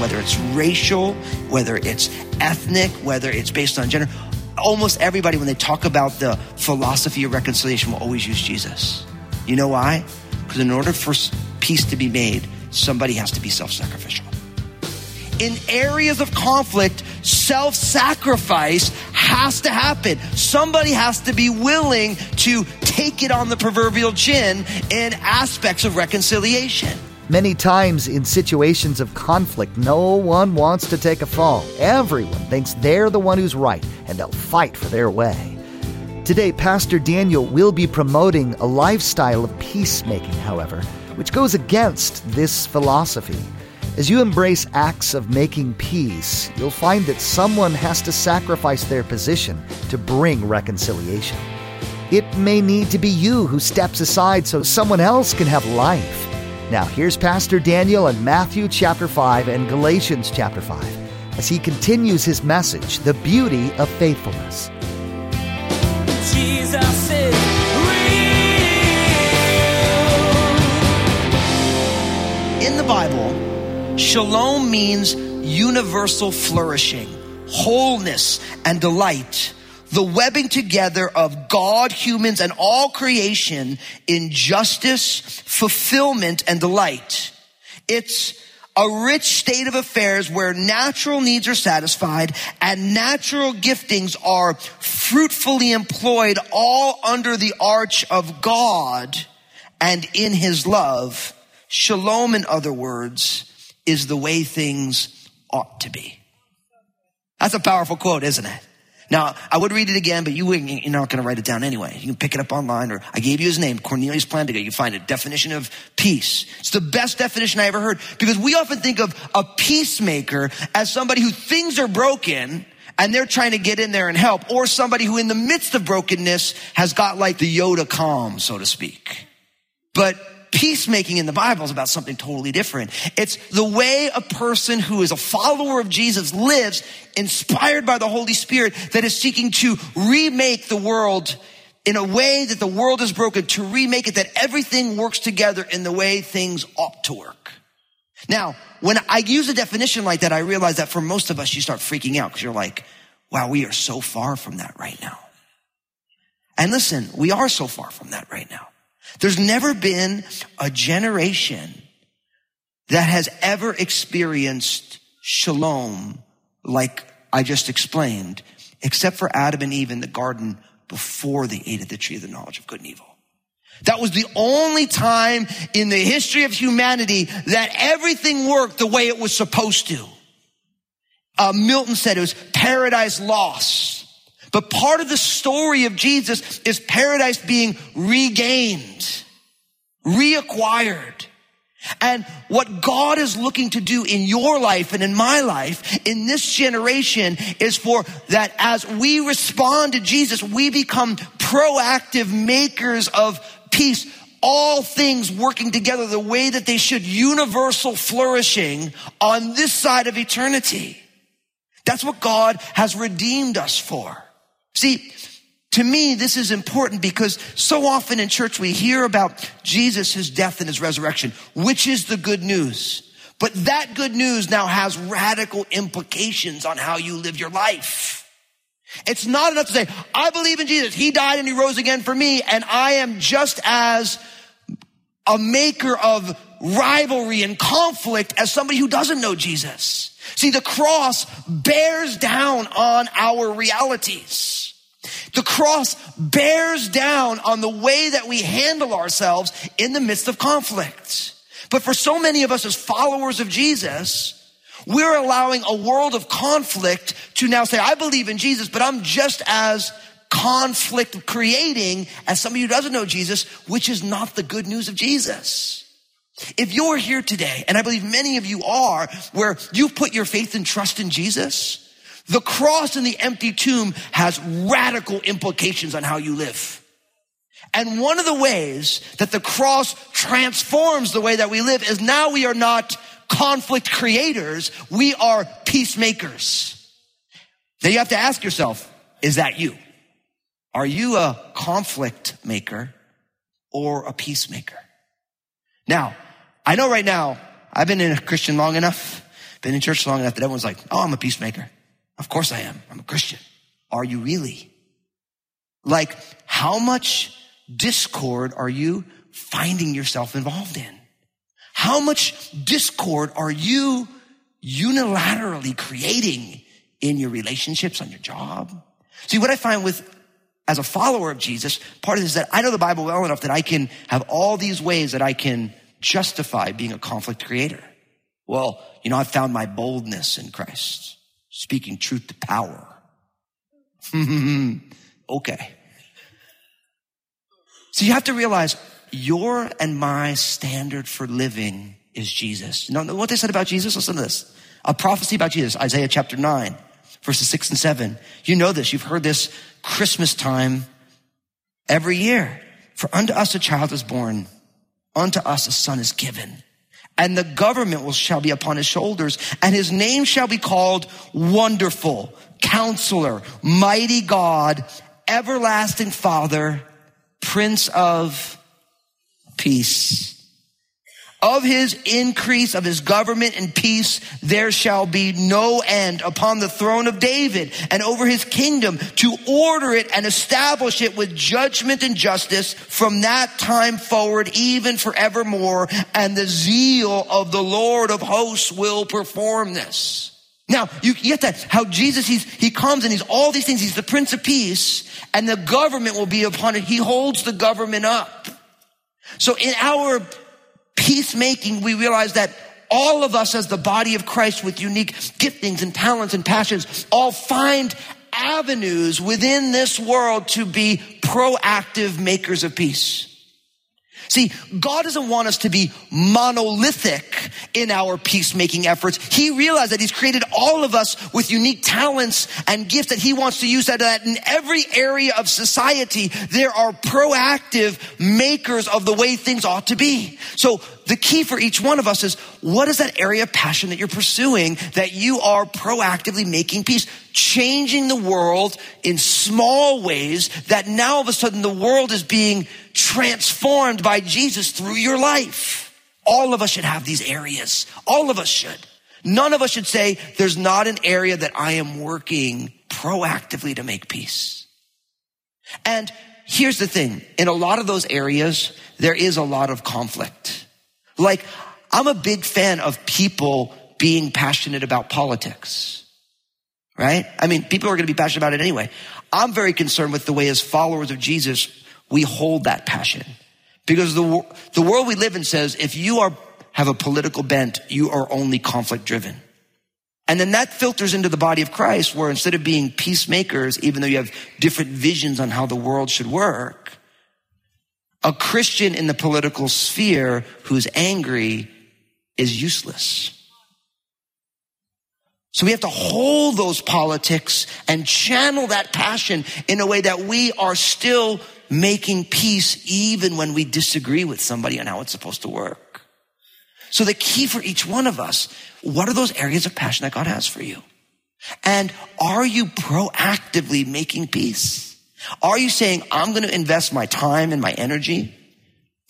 Whether it's racial, whether it's ethnic, whether it's based on gender. Almost everybody, when they talk about the philosophy of reconciliation, will always use Jesus. You know why? Because in order for peace to be made, somebody has to be self sacrificial. In areas of conflict, self sacrifice has to happen. Somebody has to be willing to take it on the proverbial chin in aspects of reconciliation. Many times in situations of conflict, no one wants to take a fall. Everyone thinks they're the one who's right and they'll fight for their way. Today, Pastor Daniel will be promoting a lifestyle of peacemaking, however, which goes against this philosophy. As you embrace acts of making peace, you'll find that someone has to sacrifice their position to bring reconciliation. It may need to be you who steps aside so someone else can have life. Now, here's Pastor Daniel in Matthew chapter 5 and Galatians chapter 5 as he continues his message, The Beauty of Faithfulness. Jesus is real. In the Bible, shalom means universal flourishing, wholeness, and delight. The webbing together of God, humans, and all creation in justice, fulfillment, and delight. It's a rich state of affairs where natural needs are satisfied and natural giftings are fruitfully employed all under the arch of God and in his love. Shalom, in other words, is the way things ought to be. That's a powerful quote, isn't it? Now, I would read it again, but you, you're not going to write it down anyway. You can pick it up online, or I gave you his name, Cornelius Plantinga. You find a definition of peace. It's the best definition I ever heard because we often think of a peacemaker as somebody who things are broken and they're trying to get in there and help, or somebody who in the midst of brokenness has got like the Yoda calm, so to speak. But peacemaking in the Bible is about something totally different. It's the way a person who is a follower of Jesus lives, inspired by the Holy Spirit, that is seeking to remake the world in a way that the world is broken, to remake it, that everything works together in the way things ought to work. Now, when I use a definition like that, I realize that for most of us, you start freaking out because you're like, wow, we are so far from that right now. And listen, we are so far from that right now. There's never been a generation that has ever experienced shalom like I just explained, except for Adam and Eve in the garden before they ate of the tree of the knowledge of good and evil. That was the only time in the history of humanity that everything worked the way it was supposed to. Uh, Milton said it was paradise lost. But part of the story of Jesus is paradise being regained, reacquired. And what God is looking to do in your life and in my life, in this generation, is for that as we respond to Jesus, we become proactive makers of peace. All things working together the way that they should, universal flourishing on this side of eternity. That's what God has redeemed us for. See, to me, this is important because so often in church we hear about Jesus, his death and his resurrection, which is the good news. But that good news now has radical implications on how you live your life. It's not enough to say, I believe in Jesus. He died and he rose again for me. And I am just as a maker of rivalry and conflict as somebody who doesn't know Jesus. See, the cross bears down on our realities. The cross bears down on the way that we handle ourselves in the midst of conflict. But for so many of us as followers of Jesus, we're allowing a world of conflict to now say, I believe in Jesus, but I'm just as conflict creating as somebody who doesn't know Jesus, which is not the good news of Jesus. If you're here today, and I believe many of you are, where you've put your faith and trust in Jesus, the cross and the empty tomb has radical implications on how you live. And one of the ways that the cross transforms the way that we live is now we are not conflict creators, we are peacemakers. Then you have to ask yourself, is that you? Are you a conflict maker or a peacemaker? Now, I know right now, I've been in a Christian long enough, been in church long enough that everyone's like, oh, I'm a peacemaker. Of course I am. I'm a Christian. Are you really? Like, how much discord are you finding yourself involved in? How much discord are you unilaterally creating in your relationships, on your job? See, what I find with, as a follower of Jesus, part of this is that I know the Bible well enough that I can have all these ways that I can justify being a conflict creator. Well, you know, I've found my boldness in Christ, speaking truth to power. okay. So you have to realize your and my standard for living is Jesus. You know what they said about Jesus? Listen to this. A prophecy about Jesus, Isaiah chapter 9, verses 6 and 7. You know this. You've heard this Christmas time every year. For unto us a child is born, unto us a son is given. And the government will, shall be upon his shoulders, and his name shall be called Wonderful, Counselor, Mighty God, Everlasting Father, Prince of Peace. Of his increase of his government and peace, there shall be no end upon the throne of David and over his kingdom to order it and establish it with judgment and justice from that time forward, even forevermore. And the zeal of the Lord of hosts will perform this. Now, you get that, how Jesus, he's, he comes and he's all these things. He's the Prince of Peace and the government will be upon it. He holds the government up. So in our peacemaking, we realize that all of us as the body of Christ with unique giftings and talents and passions all find avenues within this world to be proactive makers of peace. See, God doesn't want us to be monolithic in our peacemaking efforts. He realized that He's created all of us with unique talents and gifts that He wants to use that, that in every area of society, there are proactive makers of the way things ought to be. So the key for each one of us is what is that area of passion that you're pursuing that you are proactively making peace, changing the world in small ways that now all of a sudden the world is being transformed by Jesus through your life. All of us should have these areas. All of us should. None of us should say there's not an area that I am working proactively to make peace. And here's the thing. In a lot of those areas, there is a lot of conflict. Like, I'm a big fan of people being passionate about politics, right? I mean, people are going to be passionate about it anyway. I'm very concerned with the way as followers of Jesus, we hold that passion. Because the, the world we live in says if you are, have a political bent, you are only conflict driven. And then that filters into the body of Christ where instead of being peacemakers, even though you have different visions on how the world should work, a Christian in the political sphere who's angry is useless. So we have to hold those politics and channel that passion in a way that we are still making peace even when we disagree with somebody on how it's supposed to work. So the key for each one of us, what are those areas of passion that God has for you? And are you proactively making peace? Are you saying, I'm going to invest my time and my energy,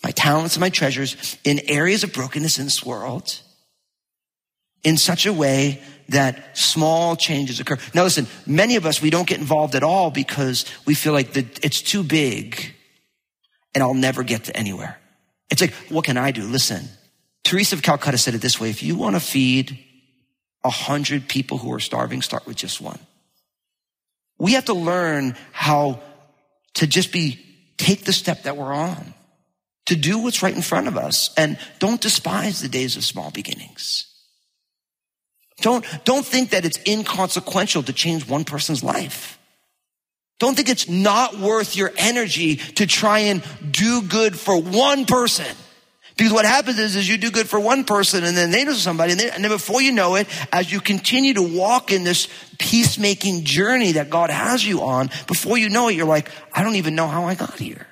my talents and my treasures in areas of brokenness in this world in such a way that small changes occur? Now listen, many of us, we don't get involved at all because we feel like the, it's too big and I'll never get to anywhere. It's like, what can I do? Listen, Teresa of Calcutta said it this way. If you want to feed a hundred people who are starving, start with just one. We have to learn how to just be, take the step that we're on, to do what's right in front of us, and don't despise the days of small beginnings. Don't, don't think that it's inconsequential to change one person's life. Don't think it's not worth your energy to try and do good for one person. Because what happens is, is you do good for one person and then they know somebody and, they, and then before you know it, as you continue to walk in this peacemaking journey that God has you on, before you know it, you're like, I don't even know how I got here.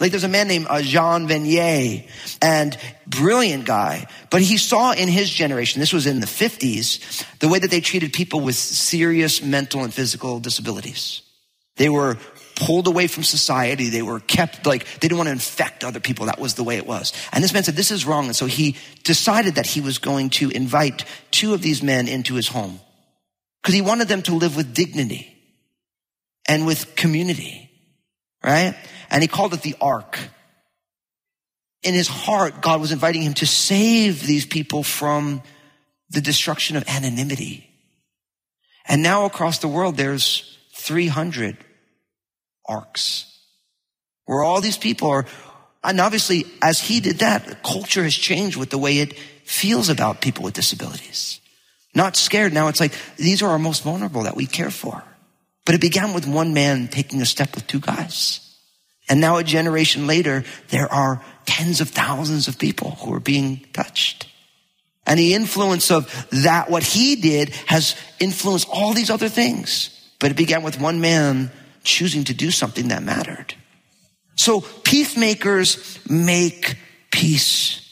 Like there's a man named uh, Jean Vanier and brilliant guy, but he saw in his generation, this was in the 50s, the way that they treated people with serious mental and physical disabilities. They were pulled away from society. They were kept like, they didn't want to infect other people. That was the way it was. And this man said, this is wrong. And so he decided that he was going to invite two of these men into his home because he wanted them to live with dignity and with community, right? And he called it the ark. In his heart, God was inviting him to save these people from the destruction of anonymity. And now across the world, there's 300 arks where all these people are, and obviously as he did that, culture has changed with the way it feels about people with disabilities. Not scared. Now it's like, these are our most vulnerable that we care for. But it began with one man taking a step with two guys. And now a generation later, there are tens of thousands of people who are being touched. And the influence of that, what he did has influenced all these other things. But it began with one man choosing to do something that mattered. So peacemakers make peace.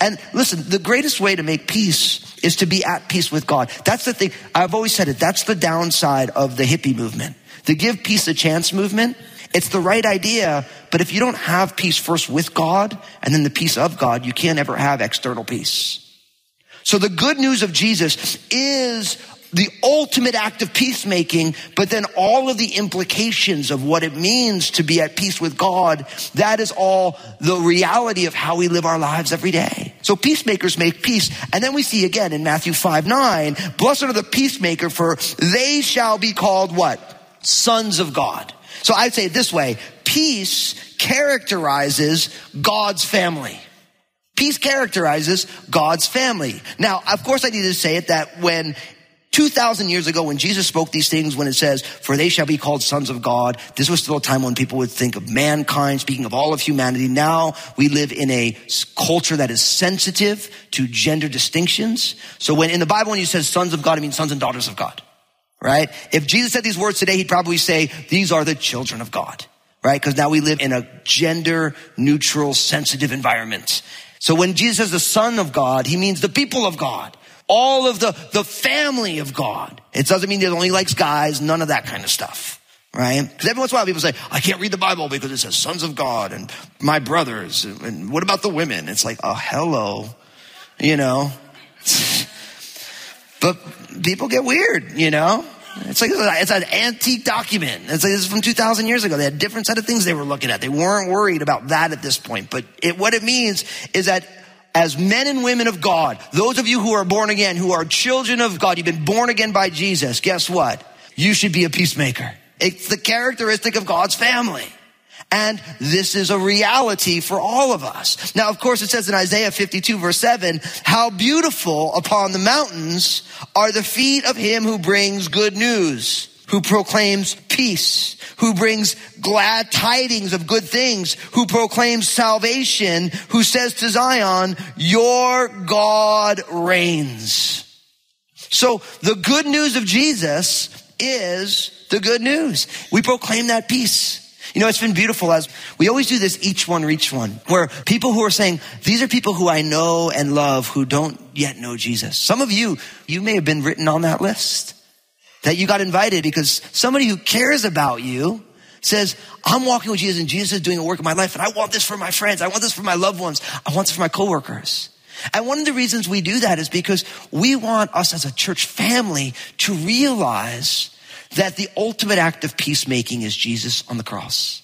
And listen, the greatest way to make peace is to be at peace with God. That's the thing. I've always said it. That's the downside of the hippie movement. The give peace a chance movement. It's the right idea, but if you don't have peace first with God and then the peace of God, you can't ever have external peace. So the good news of Jesus is the ultimate act of peacemaking, but then all of the implications of what it means to be at peace with God, that is all the reality of how we live our lives every day. So peacemakers make peace. And then we see again in Matthew 5, 9, blessed are the peacemaker for they shall be called what? Sons of God. So I'd say it this way, peace characterizes God's family. Peace characterizes God's family. Now, of course I need to say it that when 2,000 years ago when Jesus spoke these things, when it says, for they shall be called sons of God, this was still a time when people would think of mankind, speaking of all of humanity. Now we live in a culture that is sensitive to gender distinctions. So when in the Bible, when you says sons of God, it means sons and daughters of God, right? If Jesus said these words today, he'd probably say, these are the children of God, right? Because now we live in a gender neutral, sensitive environment. So when Jesus says the son of God, he means the people of God all of the, the family of God. It doesn't mean that only likes guys, none of that kind of stuff. Right? Because every once in a while people say, I can't read the Bible because it says sons of God and my brothers. And what about the women? It's like, oh, hello. You know? but people get weird, you know? It's like, it's an antique document. It's like, this is from 2,000 years ago. They had a different set of things they were looking at. They weren't worried about that at this point. But it, what it means is that as men and women of God, those of you who are born again, who are children of God, you've been born again by Jesus, guess what? You should be a peacemaker. It's the characteristic of God's family. And this is a reality for all of us. Now, of course, it says in Isaiah 52 verse 7, how beautiful upon the mountains are the feet of him who brings good news who proclaims peace, who brings glad tidings of good things, who proclaims salvation, who says to Zion, your God reigns. So the good news of Jesus is the good news. We proclaim that peace. You know, it's been beautiful as we always do this each one reach one, where people who are saying, these are people who I know and love who don't yet know Jesus. Some of you, you may have been written on that list that you got invited because somebody who cares about you says, I'm walking with Jesus and Jesus is doing a work in my life and I want this for my friends. I want this for my loved ones. I want this for my coworkers. And one of the reasons we do that is because we want us as a church family to realize that the ultimate act of peacemaking is Jesus on the cross.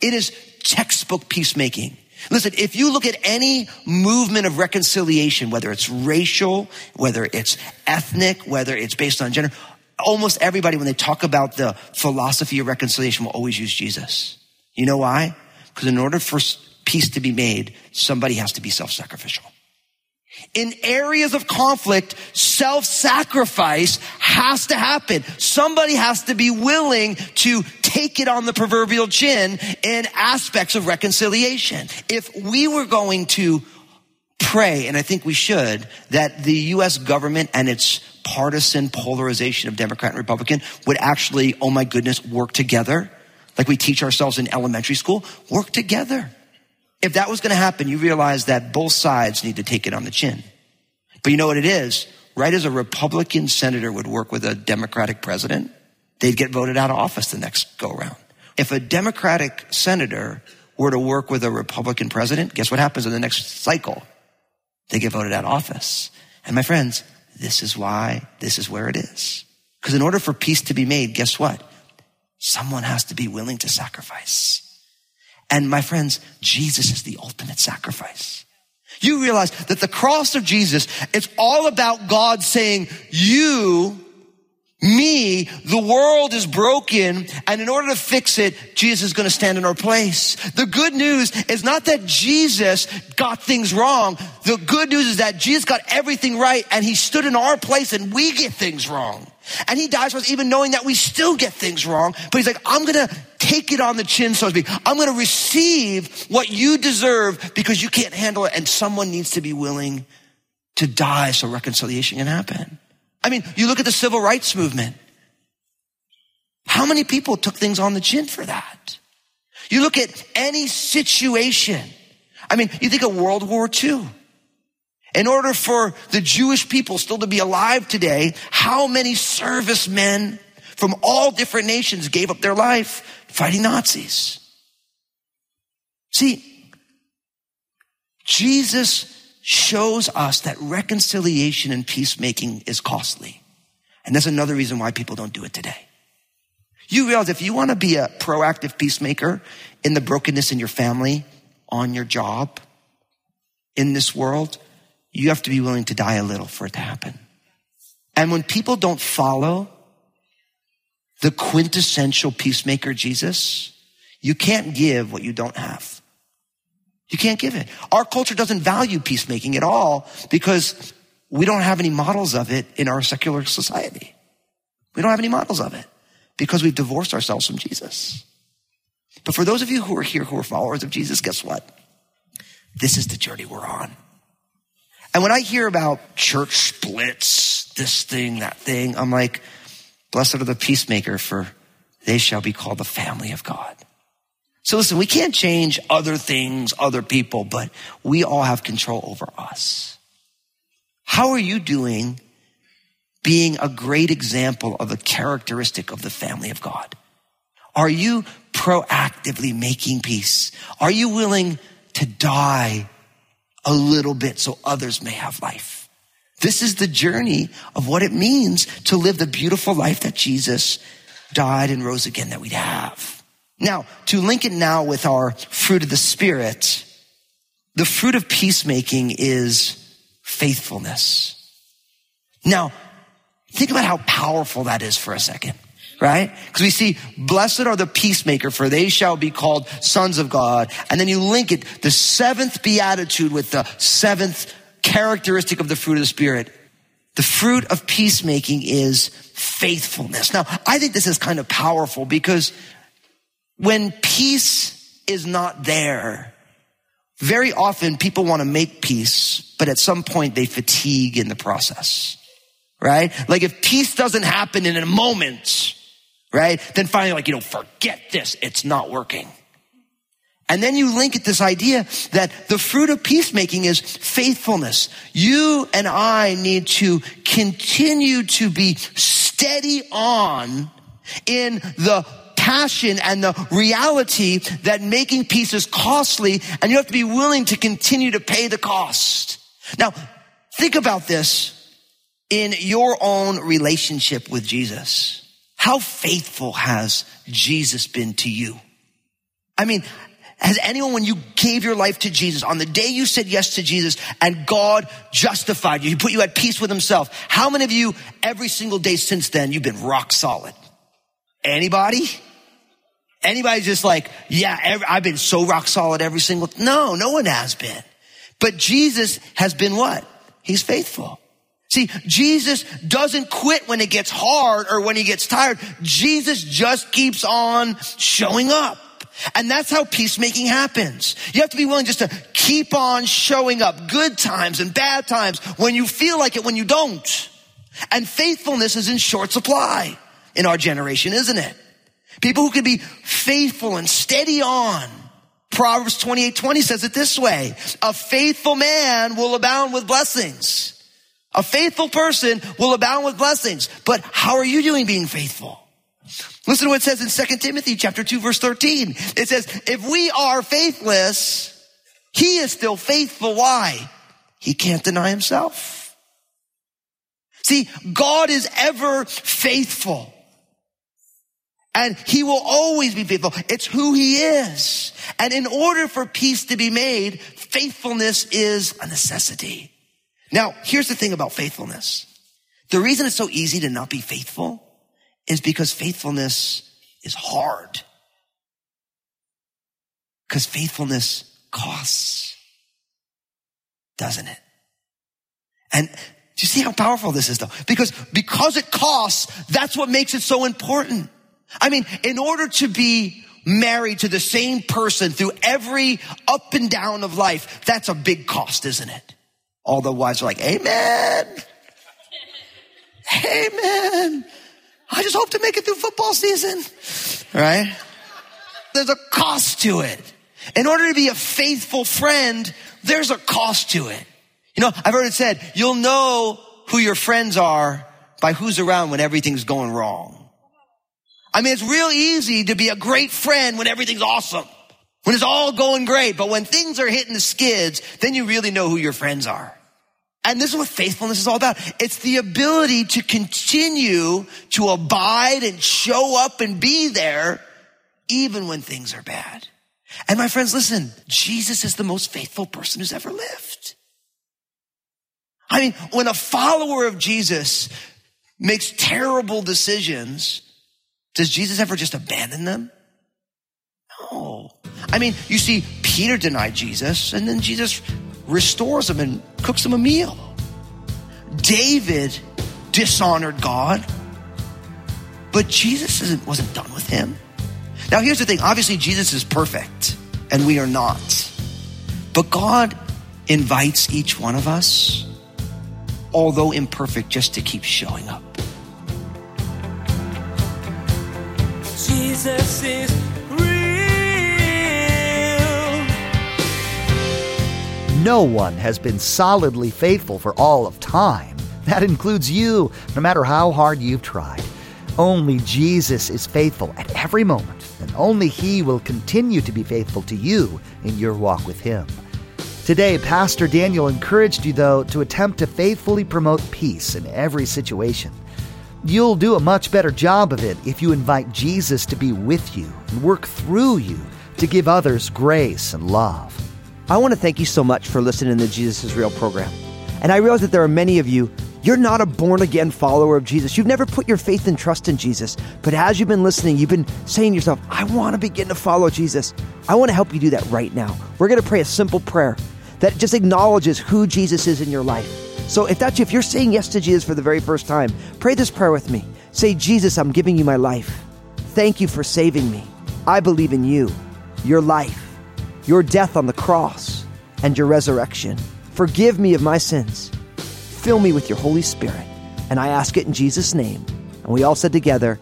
It is textbook peacemaking. Listen, if you look at any movement of reconciliation, whether it's racial, whether it's ethnic, whether it's based on gender, almost everybody, when they talk about the philosophy of reconciliation, will always use Jesus. You know why? Because in order for peace to be made, somebody has to be self-sacrificial. In areas of conflict, self-sacrifice has to happen. Somebody has to be willing to take it on the proverbial chin in aspects of reconciliation. If we were going to pray, and I think we should, that the U.S. government and its partisan polarization of Democrat and Republican would actually, oh my goodness, work together. like we teach ourselves in elementary school, work together. If that was going to happen, you realize that both sides need to take it on the chin. But you know what it is? Right as a Republican senator would work with a Democratic president, they'd get voted out of office the next go around. If a Democratic senator were to work with a Republican president, guess what happens in the next cycle? They get voted out of office. And my friends, this is why this is where it is. Because in order for peace to be made, guess what? Someone has to be willing to sacrifice. And my friends, Jesus is the ultimate sacrifice. You realize that the cross of Jesus, it's all about God saying, you me, the world is broken, and in order to fix it, Jesus is going to stand in our place. The good news is not that Jesus got things wrong. The good news is that Jesus got everything right, and he stood in our place, and we get things wrong. And he dies for us even knowing that we still get things wrong. But he's like, I'm going to take it on the chin, so to speak. I'm going to receive what you deserve because you can't handle it, and someone needs to be willing to die so reconciliation can happen. I mean, you look at the civil rights movement. How many people took things on the chin for that? You look at any situation. I mean, you think of World War II. In order for the Jewish people still to be alive today, how many servicemen from all different nations gave up their life fighting Nazis? See, Jesus shows us that reconciliation and peacemaking is costly. And that's another reason why people don't do it today. You realize if you want to be a proactive peacemaker in the brokenness in your family, on your job, in this world, you have to be willing to die a little for it to happen. And when people don't follow the quintessential peacemaker Jesus, you can't give what you don't have. You can't give it. Our culture doesn't value peacemaking at all because we don't have any models of it in our secular society. We don't have any models of it because we've divorced ourselves from Jesus. But for those of you who are here who are followers of Jesus, guess what? This is the journey we're on. And when I hear about church splits, this thing, that thing, I'm like, blessed are the peacemaker for they shall be called the family of God. So listen, we can't change other things, other people, but we all have control over us. How are you doing being a great example of a characteristic of the family of God? Are you proactively making peace? Are you willing to die a little bit so others may have life? This is the journey of what it means to live the beautiful life that Jesus died and rose again that we'd have. Now, to link it now with our fruit of the Spirit, the fruit of peacemaking is faithfulness. Now, think about how powerful that is for a second, right? Because we see, blessed are the peacemaker, for they shall be called sons of God. And then you link it, the seventh beatitude with the seventh characteristic of the fruit of the Spirit. The fruit of peacemaking is faithfulness. Now, I think this is kind of powerful because when peace is not there, very often people want to make peace, but at some point they fatigue in the process, right? Like if peace doesn't happen in a moment, right? Then finally like, you know, forget this. It's not working. And then you link it this idea that the fruit of peacemaking is faithfulness. You and I need to continue to be steady on in the passion and the reality that making peace is costly and you have to be willing to continue to pay the cost. Now, think about this in your own relationship with Jesus. How faithful has Jesus been to you? I mean, has anyone, when you gave your life to Jesus, on the day you said yes to Jesus and God justified you, He put you at peace with Himself, how many of you every single day since then you've been rock solid? Anybody? Anybody just like, yeah, every, I've been so rock solid every single, no, no one has been. But Jesus has been what? He's faithful. See, Jesus doesn't quit when it gets hard or when he gets tired. Jesus just keeps on showing up. And that's how peacemaking happens. You have to be willing just to keep on showing up good times and bad times when you feel like it, when you don't. And faithfulness is in short supply in our generation, isn't it? People who can be faithful and steady on. Proverbs 28, 20 says it this way. A faithful man will abound with blessings. A faithful person will abound with blessings. But how are you doing being faithful? Listen to what it says in 2 Timothy chapter 2 verse 13. It says, if we are faithless, he is still faithful. Why? He can't deny himself. See, God is ever faithful. And he will always be faithful. It's who he is. And in order for peace to be made, faithfulness is a necessity. Now, here's the thing about faithfulness. The reason it's so easy to not be faithful is because faithfulness is hard. Because faithfulness costs, doesn't it? And do you see how powerful this is though? Because, because it costs, that's what makes it so important. I mean, in order to be married to the same person through every up and down of life, that's a big cost, isn't it? All the wives are like, amen. Amen. I just hope to make it through football season. Right? There's a cost to it. In order to be a faithful friend, there's a cost to it. You know, I've heard it said, you'll know who your friends are by who's around when everything's going wrong. I mean, it's real easy to be a great friend when everything's awesome. When it's all going great. But when things are hitting the skids, then you really know who your friends are. And this is what faithfulness is all about. It's the ability to continue to abide and show up and be there even when things are bad. And my friends, listen, Jesus is the most faithful person who's ever lived. I mean, when a follower of Jesus makes terrible decisions, does Jesus ever just abandon them? No. I mean, you see, Peter denied Jesus, and then Jesus restores him and cooks him a meal. David dishonored God, but Jesus wasn't done with him. Now, here's the thing obviously, Jesus is perfect, and we are not. But God invites each one of us, although imperfect, just to keep showing up. Jesus is No one has been solidly faithful for all of time. That includes you, no matter how hard you've tried. Only Jesus is faithful at every moment, and only He will continue to be faithful to you in your walk with Him. Today, Pastor Daniel encouraged you, though, to attempt to faithfully promote peace in every situation. You'll do a much better job of it if you invite Jesus to be with you and work through you to give others grace and love. I want to thank you so much for listening to the Jesus is Real program. And I realize that there are many of you, you're not a born again follower of Jesus. You've never put your faith and trust in Jesus. But as you've been listening, you've been saying to yourself, I want to begin to follow Jesus. I want to help you do that right now. We're going to pray a simple prayer that just acknowledges who Jesus is in your life. So if that's you, if you're saying yes to Jesus for the very first time, pray this prayer with me. Say, Jesus, I'm giving you my life. Thank you for saving me. I believe in you, your life, your death on the cross, and your resurrection. Forgive me of my sins. Fill me with your Holy Spirit. And I ask it in Jesus' name. And we all said together,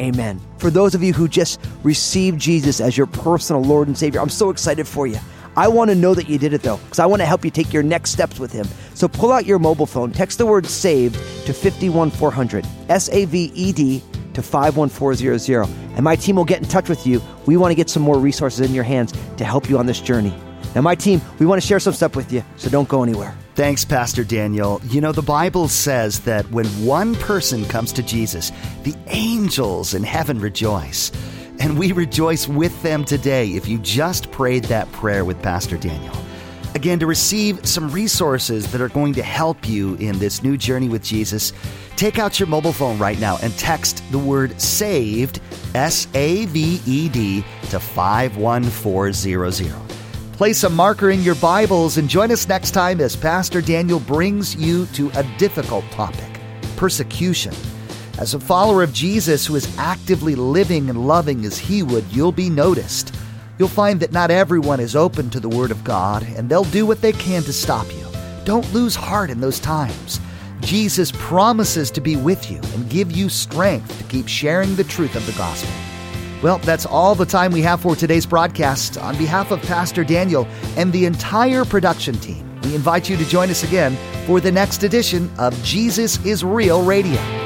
Amen. For those of you who just received Jesus as your personal Lord and Savior, I'm so excited for you. I want to know that you did it though, because I want to help you take your next steps with Him. So pull out your mobile phone, text the word saved to 51400, S A V E D to 51400, and my team will get in touch with you. We want to get some more resources in your hands to help you on this journey. Now, my team, we want to share some stuff with you, so don't go anywhere. Thanks, Pastor Daniel. You know, the Bible says that when one person comes to Jesus, the angels in heaven rejoice. And we rejoice with them today if you just prayed that prayer with Pastor Daniel. Again, to receive some resources that are going to help you in this new journey with Jesus, take out your mobile phone right now and text the word SAVED, S A V E D, to 51400. Place a marker in your Bibles and join us next time as Pastor Daniel brings you to a difficult topic persecution. As a follower of Jesus who is actively living and loving as he would, you'll be noticed. You'll find that not everyone is open to the Word of God, and they'll do what they can to stop you. Don't lose heart in those times. Jesus promises to be with you and give you strength to keep sharing the truth of the gospel. Well, that's all the time we have for today's broadcast. On behalf of Pastor Daniel and the entire production team, we invite you to join us again for the next edition of Jesus is Real Radio.